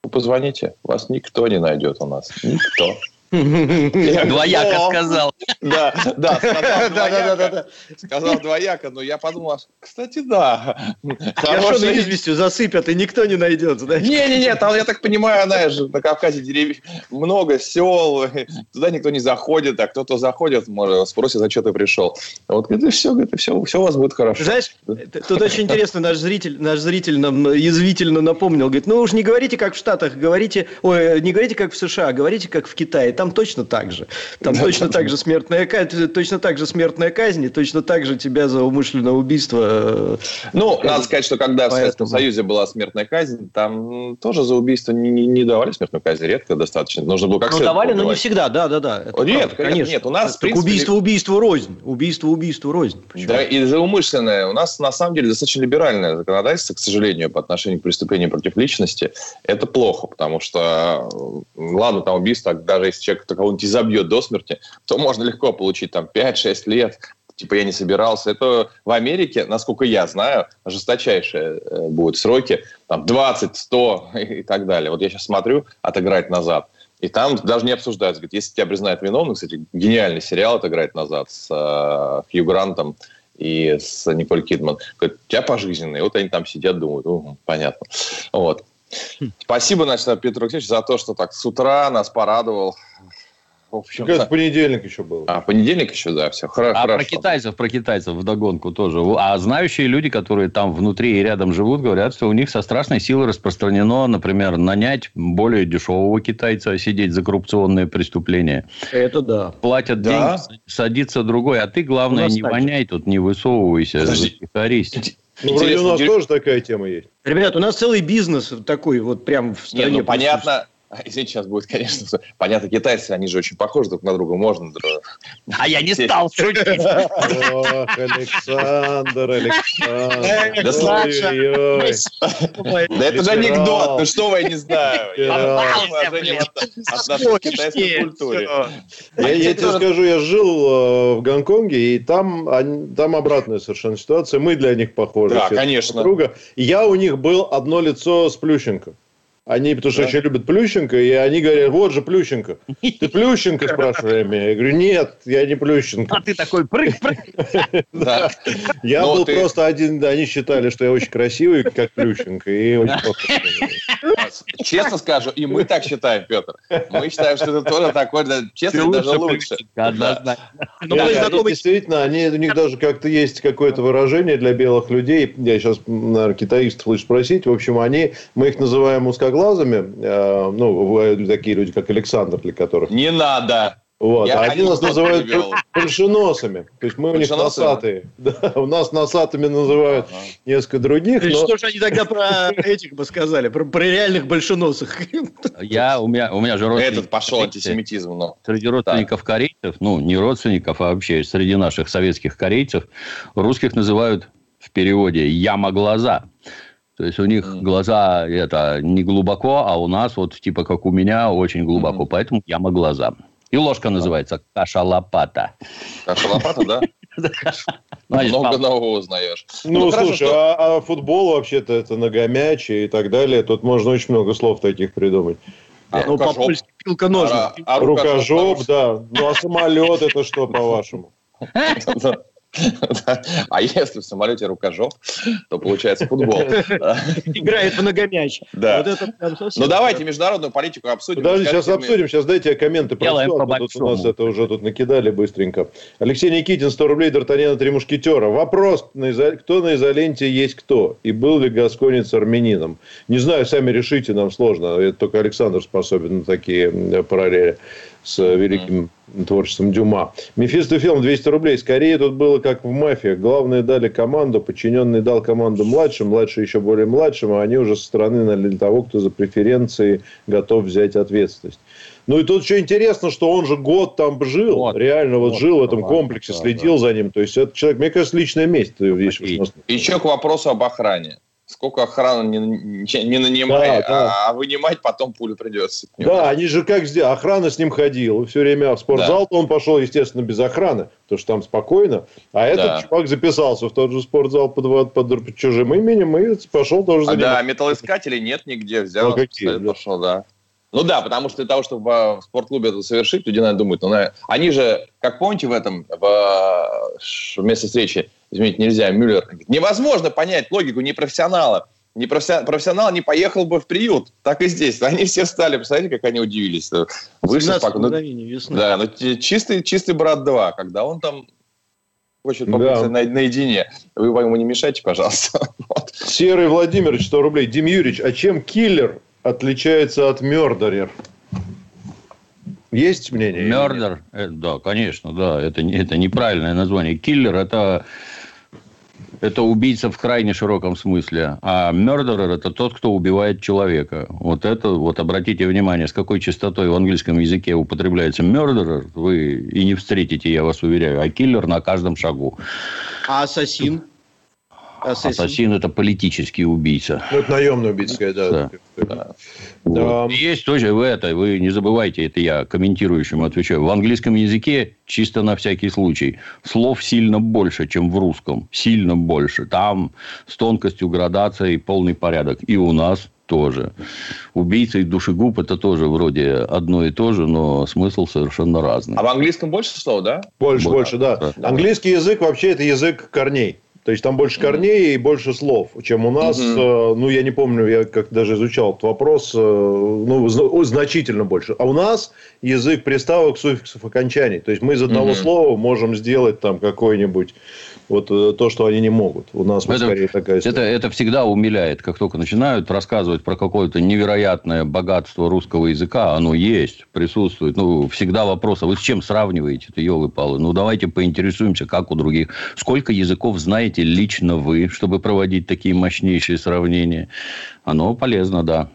вы позвоните, вас никто не найдет у нас. Никто. Двояко сказал. Да, да, сказал двояко. Но я подумал, кстати, да. Хорошо, известью засыпят, и никто не найдет. Не-не-не, там, я так понимаю, знаешь, на Кавказе деревьев много сел, туда никто не заходит, а кто-то заходит, может, спросит, что ты пришел. Вот это все, это все, все у вас будет хорошо. Знаешь, тут очень интересно, наш зритель, наш зритель нам язвительно напомнил, говорит, ну уж не говорите, как в Штатах, говорите, ой, не говорите, как в США, говорите, как в Китае там точно так же. Там точно так же смертная казнь, точно так же смертная казнь, и точно так же тебя за умышленное убийство. Э, ну, надо сказать, что когда в Советском Союзе была смертная казнь, там тоже за убийство не, не, не давали смертную казнь, редко достаточно. Нужно было как ну, давали, но не всегда, да, да, да. Нет, конечно. Нет, у нас, так принципе, убийство убийство рознь. Убийство убийство рознь. Почему? Да, и за умышленное. У нас, на самом деле, достаточно либеральное законодательство, к сожалению, по отношению к преступлениям против личности. Это плохо, потому что, ладно, там убийство, даже если человек кого-нибудь изобьет до смерти, то можно легко получить там 5-6 лет, типа я не собирался. Это в Америке, насколько я знаю, жесточайшие э, будут сроки, там 20, 100 и так далее. Вот я сейчас смотрю «Отыграть назад», и там даже не обсуждается. Говорит, если тебя признают виновным, кстати, гениальный сериал «Отыграть назад» с э, Хью Грантом и с Николь Кидман. Говорит, у тебя пожизненный. И вот они там сидят, думают, угу, понятно. Вот. Хм. Спасибо, значит, Петру Алексеевичу за то, что так с утра нас порадовал в общем Кажется, понедельник еще был. А, понедельник еще, да, все. Хор- а хорошо. про китайцев, про китайцев вдогонку тоже. А знающие люди, которые там внутри и рядом живут, говорят, что у них со страшной силой распространено, например, нанять более дешевого китайца сидеть за коррупционные преступления. Это да. Платят да. деньги, садится другой. А ты, главное, не воняй тут, не высовывайся. Подожди. Ну, вроде у нас тоже такая тема есть. Ребят, у нас целый бизнес такой вот прям в стране. Не, ну, понятно, Извините, сейчас будет, конечно, понятно, китайцы, они же очень похожи друг на друга, можно... А я не стал шутить. Ох, Александр, Александр. Да это же анекдот, ну что вы, я не знаю. Отношусь к китайской культуре. Я тебе скажу, я жил э, в Гонконге, и там там обратная совершенно ситуация. Мы для них похожи. Да, конечно. Я у них был одно лицо с Плющенко. Они, потому что да. очень любят Плющенко, и они говорят, вот же Плющенко. Ты Плющенко, спрашиваю я меня. Я говорю, нет, я не Плющенко. А ты такой прыг-прыг. Да. Я был просто один, они считали, что я очень красивый, как Плющенко, и очень Честно скажу, и мы так считаем, Петр. Мы считаем, что ты тоже такой, честно, даже лучше. Однозначно. Действительно, они, у них даже как-то есть какое-то выражение для белых людей. Я сейчас, наверное, китаистов лучше спросить. В общем, они, мы их называем узкоглазыми, узкоглазыми, э, ну, такие люди, как Александр, для которых... Не надо! Вот. Я а они нас называют большеносами. То есть мы у них носатые. Да, у нас носатыми называют ага. несколько других. Но... Что же они тогда про этих бы сказали? Про, про реальных большеносых? Я, у меня, у меня же родственник... Этот пошел антисемитизм. Но... Среди родственников да. корейцев, ну, не родственников, а вообще среди наших советских корейцев, русских называют в переводе «яма глаза». То есть у них глаза это не глубоко, а у нас вот типа как у меня очень глубоко, mm. поэтому яма глаза. И ложка называется каша-лопата. Каша-лопата, да? Много нового узнаешь. Ну, ну слушай, а, а футбол вообще-то это ногомяч и так далее. Тут можно очень много слов таких придумать. А ну, по-польски пилка ножницы. А, а рукожоп, да. Ну, а самолет это что, по-вашему? А если в самолете рукожоп, то получается футбол. Играет многомяч. Да. Ну, давайте международную политику обсудим. Подожди, сейчас обсудим. Сейчас дайте комменты прочту. А тут у нас это уже тут накидали быстренько. Алексей Никитин, 100 рублей, Д'Артаньяна, три мушкетера. Вопрос, кто на изоленте есть кто? И был ли Гасконец армянином? Не знаю, сами решите, нам сложно. Это только Александр способен на такие параллели с великим творчеством Дюма. Мефистофилм 200 рублей. Скорее тут было как в мафии. Главные дали команду, подчиненный дал команду младшим, младший еще более младшим, а они уже со стороны налили того, кто за преференции готов взять ответственность. Ну и тут еще интересно, что он же год там жил, вот, реально вот, вот жил в этом комплексе, да, следил да. за ним. То есть это человек, мне кажется, личное место. И, еще к вопросу об охране сколько охраны не, не нанимай, да, да. А, вынимать потом пулю придется. Да, они же как сделали. Охрана с ним ходила все время. В спортзал да. он пошел, естественно, без охраны, потому что там спокойно. А этот да. чувак записался в тот же спортзал под, под, под чужим именем и пошел тоже заниматься. А, да, металлоискателей нет нигде. Взял, ну, какие, да. пошел, да. Ну да, потому что для того, чтобы в спортклубе это совершить, люди, наверное, думают, ну, они же, как помните в этом, в, в месте встречи, изменить нельзя, Мюллер, невозможно понять логику непрофессионала. Не профессионал не поехал бы в приют. Так и здесь. Они все стали, посмотрите, как они удивились. Вышли, пок... ну, да, ну чистый, чистый брат 2, когда он там хочет побыть да. на, наедине. Вы ему не мешайте, пожалуйста. Вот. Серый Владимирович, 100 рублей. Дим Юрьевич, а чем киллер отличается от мердерер? Есть мнение? Мердер, э, да, конечно, да, это, это неправильное название. Киллер – это это убийца в крайне широком смысле. А murderer – это тот, кто убивает человека. Вот это, вот обратите внимание, с какой частотой в английском языке употребляется murderer, вы и не встретите, я вас уверяю, а киллер на каждом шагу. А ассасин? Ассасин, Ассасин это политический убийца. Ну, это наемный убийца, да. да. да. Вот. Есть тоже в это, вы не забывайте, это я комментирующему отвечаю. В английском языке, чисто на всякий случай, слов сильно больше, чем в русском. Сильно больше. Там с тонкостью градации полный порядок. И у нас тоже. Убийца и душегуб это тоже вроде одно и то же, но смысл совершенно разный. А в английском больше слов, да? Больше, да. больше, да. да. Английский язык вообще это язык корней. То есть там больше корней и больше слов, чем у нас. Угу. Ну, я не помню, я как даже изучал этот вопрос, э, ну, значительно больше. А у нас язык приставок, суффиксов, окончаний. То есть мы из одного угу. слова можем сделать там какой-нибудь вот э, то, что они не могут. У нас это, скорее такая история. Это, это всегда умиляет, как только начинают рассказывать про какое-то невероятное богатство русского языка, оно есть, присутствует. Ну, всегда вопрос, а вы с чем сравниваете это, елы-палы? Ну, давайте поинтересуемся, как у других. Сколько языков знаете лично вы, чтобы проводить такие мощнейшие сравнения? Оно полезно, да.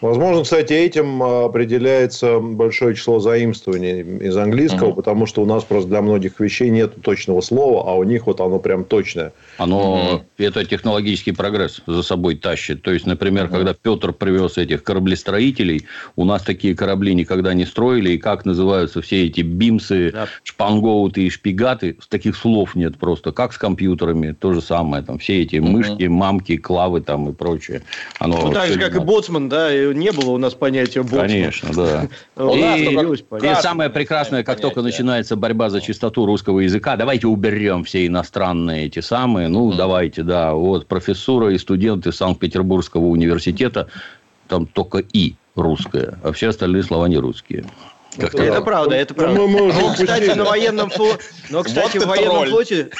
Возможно, кстати, этим а, определяется большое число заимствований из английского, угу. потому что у нас просто для многих вещей нет точного слова, а у них вот оно прям точное. Оно, угу. это технологический прогресс за собой тащит. То есть, например, угу. когда Петр привез этих кораблестроителей, у нас такие корабли никогда не строили, и как называются все эти бимсы, да. шпангоуты и шпигаты, таких слов нет просто. Как с компьютерами, то же самое. Там все эти мышки, мамки, клавы там и прочее. Оно ну, так же, как и боцман, да, не было у нас понятия боцман. Конечно, да. И самое прекрасное, как только начинается борьба за чистоту русского языка, давайте уберем все иностранные эти самые, ну, давайте, да, вот профессура и студенты Санкт-Петербургского университета, там только «и» русское, а все остальные слова не русские. Как-то это правда, это правда. Мы, мы но, кстати, на военном флоте, но, кстати, вот в военном тролль. флоте,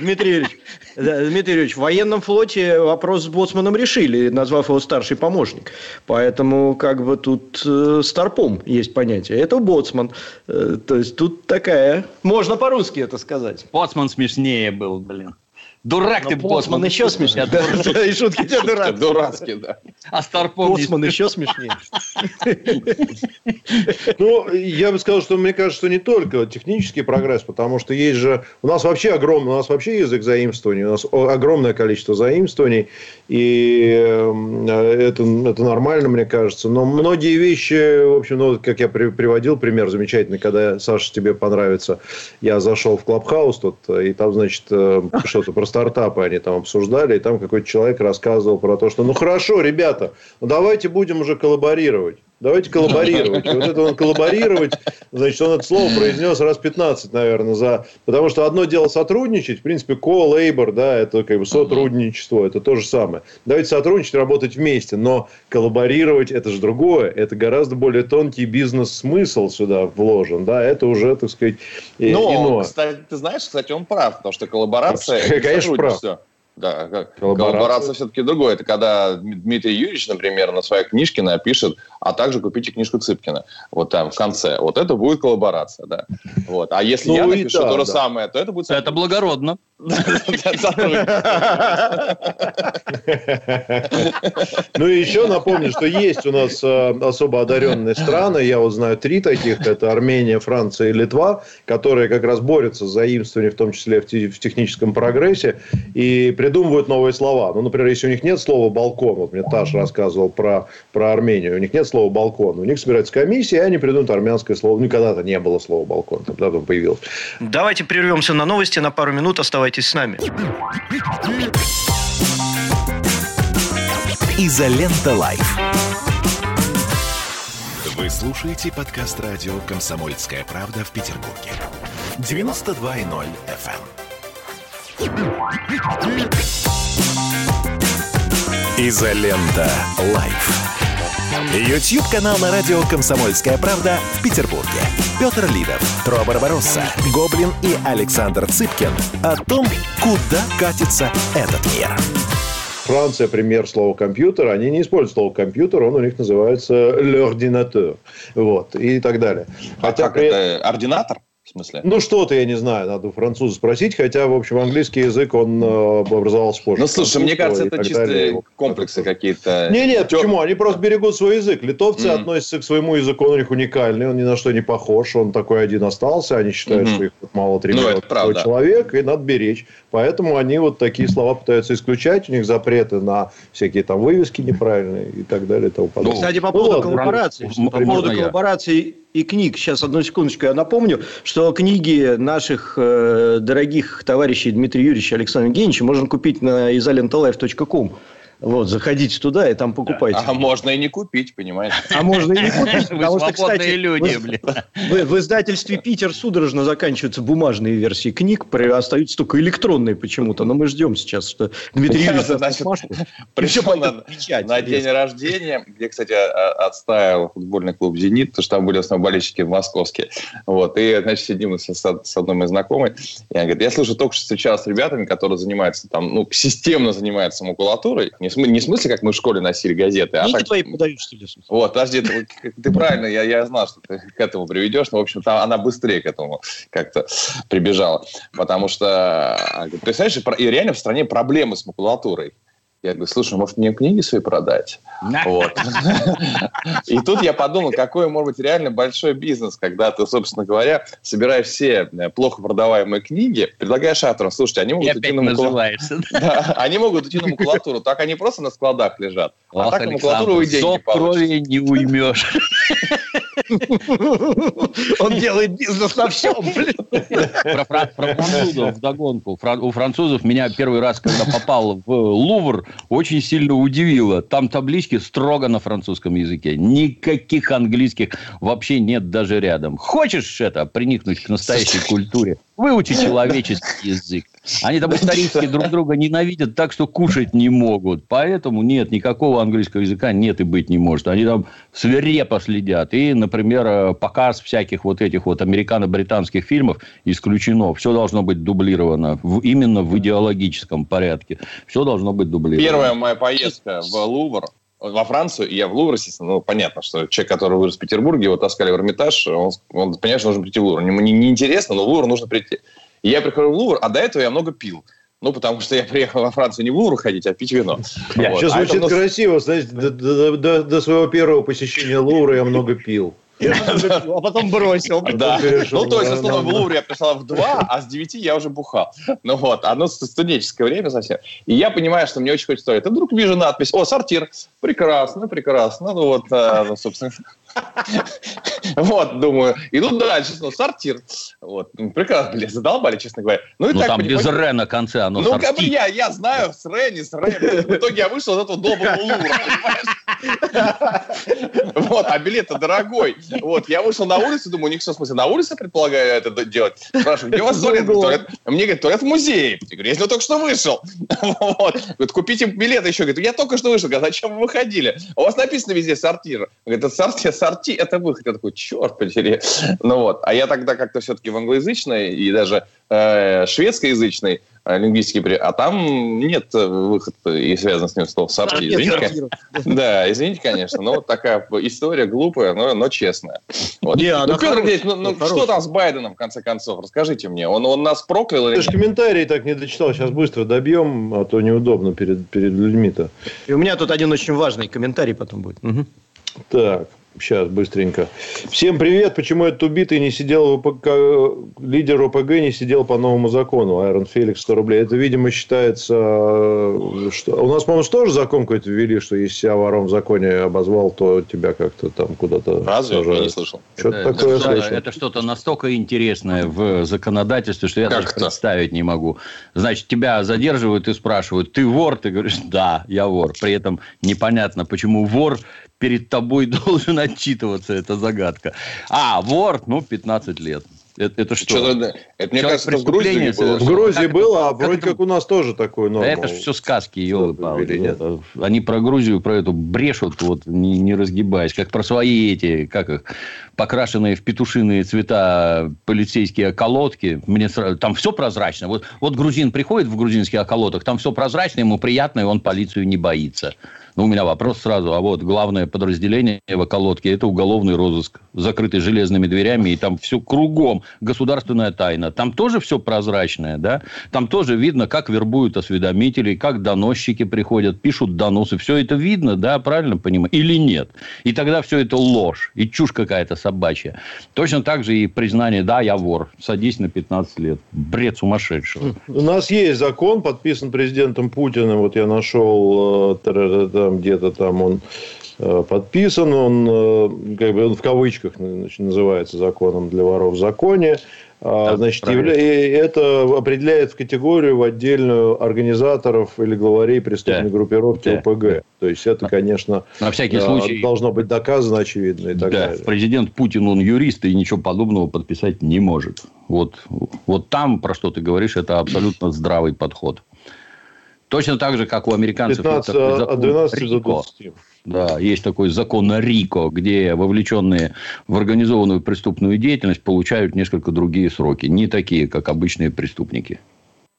Дмитрий Юрьевич, Дмитрий Юрьевич, в военном флоте вопрос с боцманом решили, назвав его старший помощник. Поэтому, как бы тут э, старпом есть понятие. Это боцман. Э, то есть, тут такая... Можно по-русски это сказать. Боцман смешнее был, блин. Дурак ты, Боцман. еще смешнее. Да, и шутки тебе дурацкие. Дурацкие, да. А Старпом... Боцман еще смешнее. Ну, я бы сказал, что мне кажется, что не только технический прогресс, потому что есть же... У нас вообще огромный, у нас вообще язык заимствований, у нас огромное количество заимствований, и это, это нормально, мне кажется. Но многие вещи, в общем, ну, как я приводил пример замечательный, когда, Саша, тебе понравится, я зашел в Клабхаус, тут, и там, значит, э, что-то просто стартапы они там обсуждали, и там какой-то человек рассказывал про то, что ну хорошо, ребята, ну давайте будем уже коллаборировать. Давайте коллаборировать. И вот это он коллаборировать, значит, он это слово произнес раз 15, наверное, за... Потому что одно дело сотрудничать, в принципе, co-labor, да, это как бы сотрудничество, это то же самое. Давайте сотрудничать, работать вместе, но коллаборировать это же другое, это гораздо более тонкий бизнес-смысл сюда вложен, да, это уже, так сказать, Но, иное. кстати, ты знаешь, кстати, он прав, потому что коллаборация... Конечно, прав. Да, коллаборация, коллаборация все-таки другое. Это когда Дмитрий Юрьевич, например, на своей книжке напишет, а также купите книжку Цыпкина. Вот там в конце. Вот это будет коллаборация, да. Вот. А если ну, я напишу да, то же да. самое, то это будет... Это благородно. Ну и еще напомню, что есть у нас э, особо одаренные страны. Я вот знаю три таких. Это Армения, Франция и Литва, которые как раз борются с заимствованием, в том числе в техническом прогрессе, и придумывают новые слова. Ну, например, если у них нет слова «балкон», вот мне Таш рассказывал про, про Армению, у них нет слова «балкон», у них собирается комиссия, и они придумают армянское слово. Никогда-то не было слова «балкон», там потом появилось. Давайте прервемся на новости на пару минут. Оставайтесь Оставайтесь с нами. Изолента Live. Вы слушаете подкаст радио «Комсомольская правда» в Петербурге. 92.0 FM. Изолента Live. YouTube-канал на радио «Комсомольская правда» в Петербурге. Петр Лидов, Тро Барбаросса, Гоблин и Александр Цыпкин о том, куда катится этот мир. Франция пример слова компьютер, они не используют слово компьютер, он у них называется l'ordinateur, вот, и так далее. А Хотя как при... это ординатор? В смысле? Ну, что-то, я не знаю, надо у француза спросить, хотя, в общем, английский язык, он э, образовался позже. Ну, слушай, мне кажется, это чисто комплексы какие-то. Не, нет, Тё... почему? Они просто берегут свой язык. Литовцы mm. относятся к своему языку, он у них уникальный, он ни на что не похож, он такой один остался, они считают, mm-hmm. что их мало тренирует ну, человек, и надо беречь. Поэтому они вот такие слова пытаются исключать, у них запреты на всякие там вывески неправильные и так далее и тому подобное. Кстати, по поводу ну, коллаборации, по поводу коллаборации и книг. Сейчас, одну секундочку, я напомню, что книги наших э, дорогих товарищей Дмитрия Юрьевича Александра Евгеньевича можно купить на изолентalife.com. Вот, заходите туда и там покупайте. А можно и не купить, понимаете? А можно и не купить. Потому что, кстати, люди, блин. В, в издательстве «Питер» судорожно заканчиваются бумажные версии книг, остаются только электронные почему-то. Но мы ждем сейчас, что Дмитрий Юрьевич Пришел на, день рождения, где, кстати, отставил футбольный клуб «Зенит», потому что там были основные болельщики московские. Вот, и, значит, сидим с, с одной моей знакомой, и она говорит, я слушаю, только что встречался с ребятами, которые занимаются там, ну, системно занимаются макулатурой, не см- не в смысле, как мы в школе носили газеты. а так... твои подают, что ли? Вот, подожди, ты, ты правильно, я, я знал, что ты к этому приведешь, но, в общем, там она быстрее к этому как-то прибежала. Потому что, а, представляешь, и реально в стране проблемы с макулатурой. Я говорю, слушай, может, мне книги свои продать? Вот. И тут я подумал, какой может быть реально большой бизнес, когда ты, собственно говоря, собираешь все э, плохо продаваемые книги, предлагаешь авторам, слушайте, они могут идти на макулатуру. Да, они могут идти на макулатуру, так они просто на складах лежат. А так на макулатуру вы деньги крови не уймешь. Он делает бизнес на всем, Про французов вдогонку. У французов меня первый раз, когда попал в Лувр, очень сильно удивило. Там таблички строго на французском языке. Никаких английских вообще нет даже рядом. Хочешь это, приникнуть к настоящей культуре? Выучи человеческий язык. Они там исторически друг друга ненавидят так, что кушать не могут. Поэтому нет, никакого английского языка нет и быть не может. Они там свирепо следят. И, например, показ всяких вот этих вот американо-британских фильмов исключено. Все должно быть дублировано. В, именно в идеологическом порядке. Все должно быть дублировано. Первая моя поездка в Лувр во Францию, я в Лувр, естественно, ну, понятно, что человек, который вырос в Петербурге, его таскали в Эрмитаж, он, он понимает, что нужно прийти в Лувр. Мне не интересно, но в Лувр нужно прийти. И я прихожу в Лувр, а до этого я много пил. Ну, потому что я приехал во Францию не в Лувр ходить, а пить вино. Вот. Сейчас а звучит это, красиво. Знаете, до, до, до, до своего первого посещения Лувра я много пил. А потом бросил. Да. Ну, то есть, основном, в Лувре я пришла в 2, а с 9 я уже бухал. Ну вот, оно студенческое время совсем. И я понимаю, что мне очень хочется это. Вдруг вижу надпись, о, сортир. Прекрасно, прекрасно. Ну вот, э, собственно, вот, думаю, иду дальше, ну, сортир. Вот, ну, прекрасно, блин, задолбали, честно говоря. Ну, и ну так, там без «р» на конце оно Ну, как бы я, я знаю, с «р», не с «р». В итоге я вышел из этого доброго лура, понимаешь? Вот, а билет-то дорогой. Вот, я вышел на улицу, думаю, у них что, в смысле, на улице предполагаю это делать? Спрашиваю, где у вас туалет? Мне говорят, туалет в музее. Я говорю, я только что вышел. Вот. Говорит, купите билет еще. Говорит, я только что вышел. Говорит, зачем вы выходили? У вас написано везде сортир. Говорит, это сортир, сорти, это выход. Я такой, черт подери. Ну вот. А я тогда как-то все-таки в англоязычной и даже э, шведскоязычной э, лингвистики, а там нет выхода и связан с ним слов сорти. Извините, да, извините, конечно, но вот такая история глупая, но, но честная. Вот. Не, ну, Петр Андреевич, ну, ну что там с Байденом, в конце концов? Расскажите мне. Он, он нас проклял или Ты же комментарий так не дочитал. Сейчас быстро добьем, а то неудобно перед, перед людьми-то. И у меня тут один очень важный комментарий потом будет. Угу. Так. Сейчас, быстренько. Всем привет. Почему этот убитый не сидел, ОПК, лидер ОПГ не сидел по новому закону? Айрон Феликс 100 рублей. Это, видимо, считается... Что... У нас, по-моему, тоже закон какой-то ввели, что если себя вором в законе обозвал, то тебя как-то там куда-то... Разве? Сажают. Я не слышал. Что-то это, такое это, слышал. Это что-то настолько интересное в законодательстве, что я как даже представить не могу. Значит, тебя задерживают и спрашивают, ты вор? Ты говоришь, да, я вор. При этом непонятно, почему вор перед тобой должен отчитываться, это загадка. А, вор, ну, 15 лет. Это, это что? что это, мне кажется, в Грузии было. В Грузии было, а вроде как у нас тоже такое норма. Это же все сказки, елы Они про Грузию, про эту брешут, вот, не, не разгибаясь, как про свои эти, как их, покрашенные в петушиные цвета полицейские околотки. Мне сразу, там все прозрачно. Вот, вот грузин приходит в грузинских околотах, там все прозрачно, ему приятно, и он полицию не боится. Ну, у меня вопрос сразу. А вот главное подразделение в околотке – это уголовный розыск, закрытый железными дверями, и там все кругом государственная тайна. Там тоже все прозрачное, да? Там тоже видно, как вербуют осведомителей, как доносчики приходят, пишут доносы. Все это видно, да, правильно понимаю? Или нет? И тогда все это ложь и чушь какая-то собачья. Точно так же и признание, да, я вор, садись на 15 лет. Бред сумасшедшего. У нас есть закон, подписан президентом Путиным, вот я нашел э, там где-то там он э, подписан, он э, как бы он в кавычках значит, называется законом для воров в законе. А, да, значит, явля... это определяет в категорию в отдельную организаторов или главарей преступной да. группировки да. ОПГ. То есть это, конечно, на всякий случай должно быть доказано, очевидно и так да, далее. Президент Путин, он юрист и ничего подобного подписать не может. Вот, вот там, про что ты говоришь, это абсолютно здравый подход. Точно так же, как у американцев 15, от 12 до 20. Да, есть такой закон РИКО, где вовлеченные в организованную преступную деятельность получают несколько другие сроки, не такие, как обычные преступники.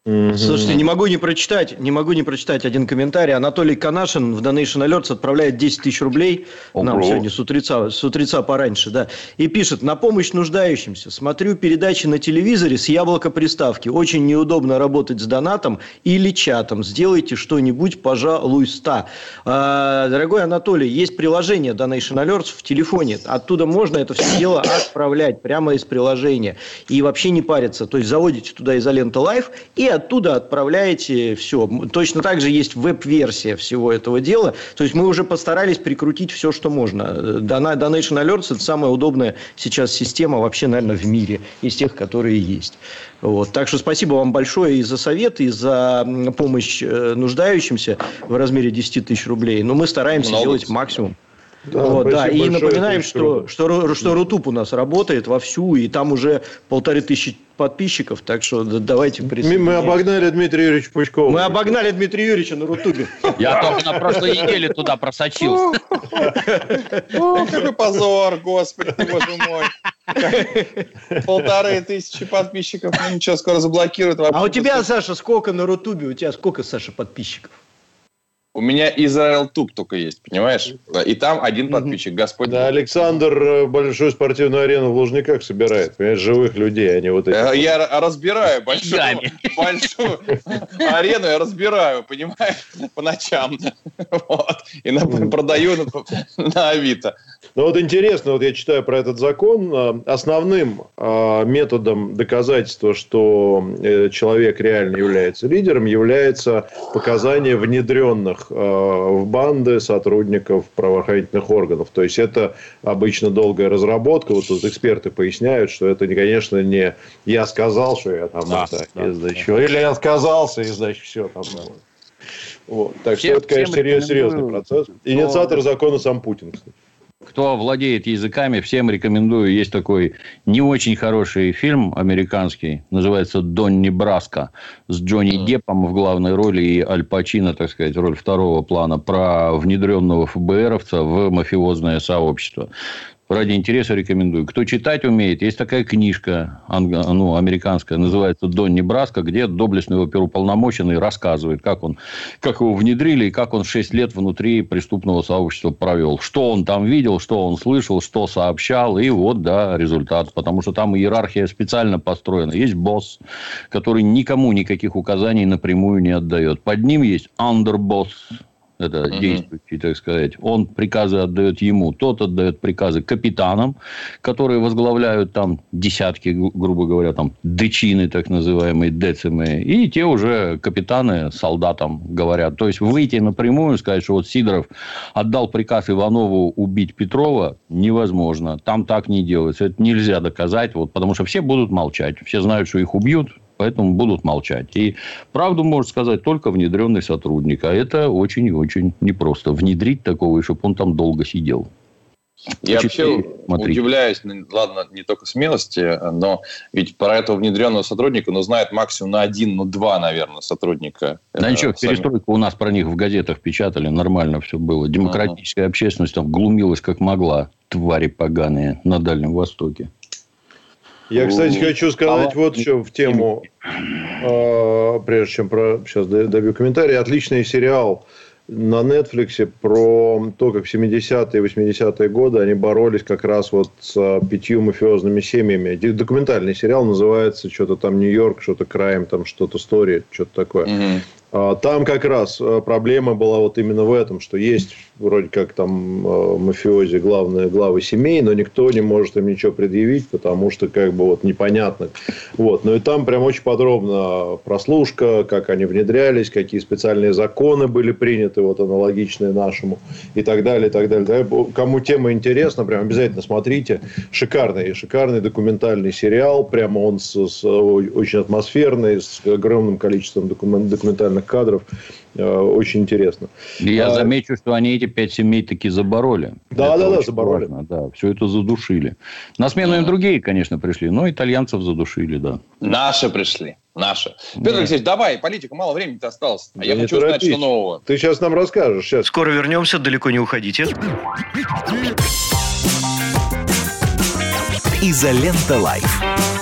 Угу. Слушайте, не могу не прочитать, не могу не прочитать один комментарий. Анатолий Канашин в Donation Alerts отправляет 10 тысяч рублей Ого. нам сегодня с утреца, с утреца пораньше, да. И пишет, на помощь нуждающимся. Смотрю передачи на телевизоре с яблоко приставки. Очень неудобно работать с донатом или чатом. Сделайте что-нибудь, пожалуйста. А, дорогой Анатолий, есть приложение Donation Alerts в телефоне. Оттуда можно это все дело отправлять прямо из приложения. И вообще не париться. То есть, заводите туда изолента Live и оттуда отправляете все. Точно так же есть веб-версия всего этого дела. То есть мы уже постарались прикрутить все, что можно. Donation Alerts – это самая удобная сейчас система вообще, наверное, в мире из тех, которые есть. Вот. Так что спасибо вам большое и за советы, и за помощь э, нуждающимся в размере 10 тысяч рублей. Но мы стараемся Много. делать максимум. Да, вот, да. И напоминаем, что, что, что Рутуб у нас работает вовсю, и там уже полторы тысячи подписчиков, так что давайте Мы обогнали Дмитрия Юрьевича Пучкова. Мы обогнали Дмитрия Юрьевича на Рутубе. Я только на прошлой неделе туда просочился. Какой позор, господи боже мой. Полторы тысячи подписчиков. Ну ничего, скоро заблокируют. А у тебя, Саша, сколько на Рутубе? У тебя сколько, Саша, подписчиков? У меня Израил Туб только есть, понимаешь? И там один подписчик, Господь. Да, Александр э, большую спортивную арену в Лужниках собирает, понимаешь, живых людей, а не вот эти. Э, я разбираю большую, большую арену, я разбираю, понимаешь, по ночам. Вот. И продаю на Авито. Ну вот интересно, вот я читаю про этот закон. Э, основным методом доказательства, что человек реально является лидером, является показание внедренных э, в банды сотрудников правоохранительных органов. То есть это обычно долгая разработка. Вот тут эксперты поясняют, что это, конечно, не я сказал, что я там да, это, да, значит, да. или я отказался, и значит все там. Да. Вот. Так всем, что это, конечно, серьезный, серьезный процесс. Инициатор закона сам Путин, кстати. Кто владеет языками, всем рекомендую. Есть такой не очень хороший фильм американский, называется «Донни Браско», с Джонни Деппом в главной роли и Аль Пачино, так сказать, роль второго плана, про внедренного ФБРовца в мафиозное сообщество. Ради интереса рекомендую. Кто читать умеет, есть такая книжка ну, американская, называется «Дон Небраска», где доблестный оперуполномоченный рассказывает, как, он, как его внедрили и как он 6 лет внутри преступного сообщества провел. Что он там видел, что он слышал, что сообщал. И вот, да, результат. Потому что там иерархия специально построена. Есть босс, который никому никаких указаний напрямую не отдает. Под ним есть андербосс, это угу. действующий, так сказать, он приказы отдает ему, тот отдает приказы капитанам, которые возглавляют там десятки, грубо говоря, там дечины, так называемые, децимы, и те уже капитаны солдатам говорят. То есть, выйти напрямую, сказать, что вот Сидоров отдал приказ Иванову убить Петрова, невозможно. Там так не делается. Это нельзя доказать, вот, потому что все будут молчать. Все знают, что их убьют, поэтому будут молчать. И правду может сказать только внедренный сотрудник. А это очень и очень непросто. Внедрить такого, чтобы он там долго сидел. Я вообще смотрите. удивляюсь, ну, ладно, не только смелости, но ведь про этого внедренного сотрудника, ну, знает максимум на один, ну, два, наверное, сотрудника. Да ничего, сами... перестройку у нас про них в газетах печатали, нормально все было. Демократическая uh-huh. общественность там глумилась как могла, твари поганые на Дальнем Востоке. Я, кстати, хочу сказать а вот еще в тему, э, прежде чем про... Сейчас добью комментарий. Отличный сериал на Netflix про то, как в 70-е и 80-е годы они боролись как раз вот с пятью мафиозными семьями. Документальный сериал называется что-то там Нью-Йорк, что-то Крайм, там что-то Стори, что-то такое. Mm-hmm. Там как раз э, проблема была вот именно в этом, что есть вроде как там э, мафиози главные главы семей, но никто не может им ничего предъявить, потому что как бы вот непонятно. Вот. Ну и там прям очень подробно прослушка, как они внедрялись, какие специальные законы были приняты, вот аналогичные нашему, и так далее, и так далее. Кому тема интересна, прям обязательно смотрите. Шикарный, шикарный документальный сериал, прямо он с, с, очень атмосферный, с огромным количеством документ, документальных кадров. Э, очень интересно. Я а, замечу, что они эти пять семей таки забороли. Да, это да, да, забороли. Важно, да, все это задушили. На смену им другие, конечно, пришли, но итальянцев задушили, да. Наши пришли. Наши. Петр да. Алексеевич, давай, политика, мало времени-то осталось. А я хочу узнать, что нового. Ты сейчас нам расскажешь. Сейчас. Скоро вернемся, далеко не уходите. Изолента Live.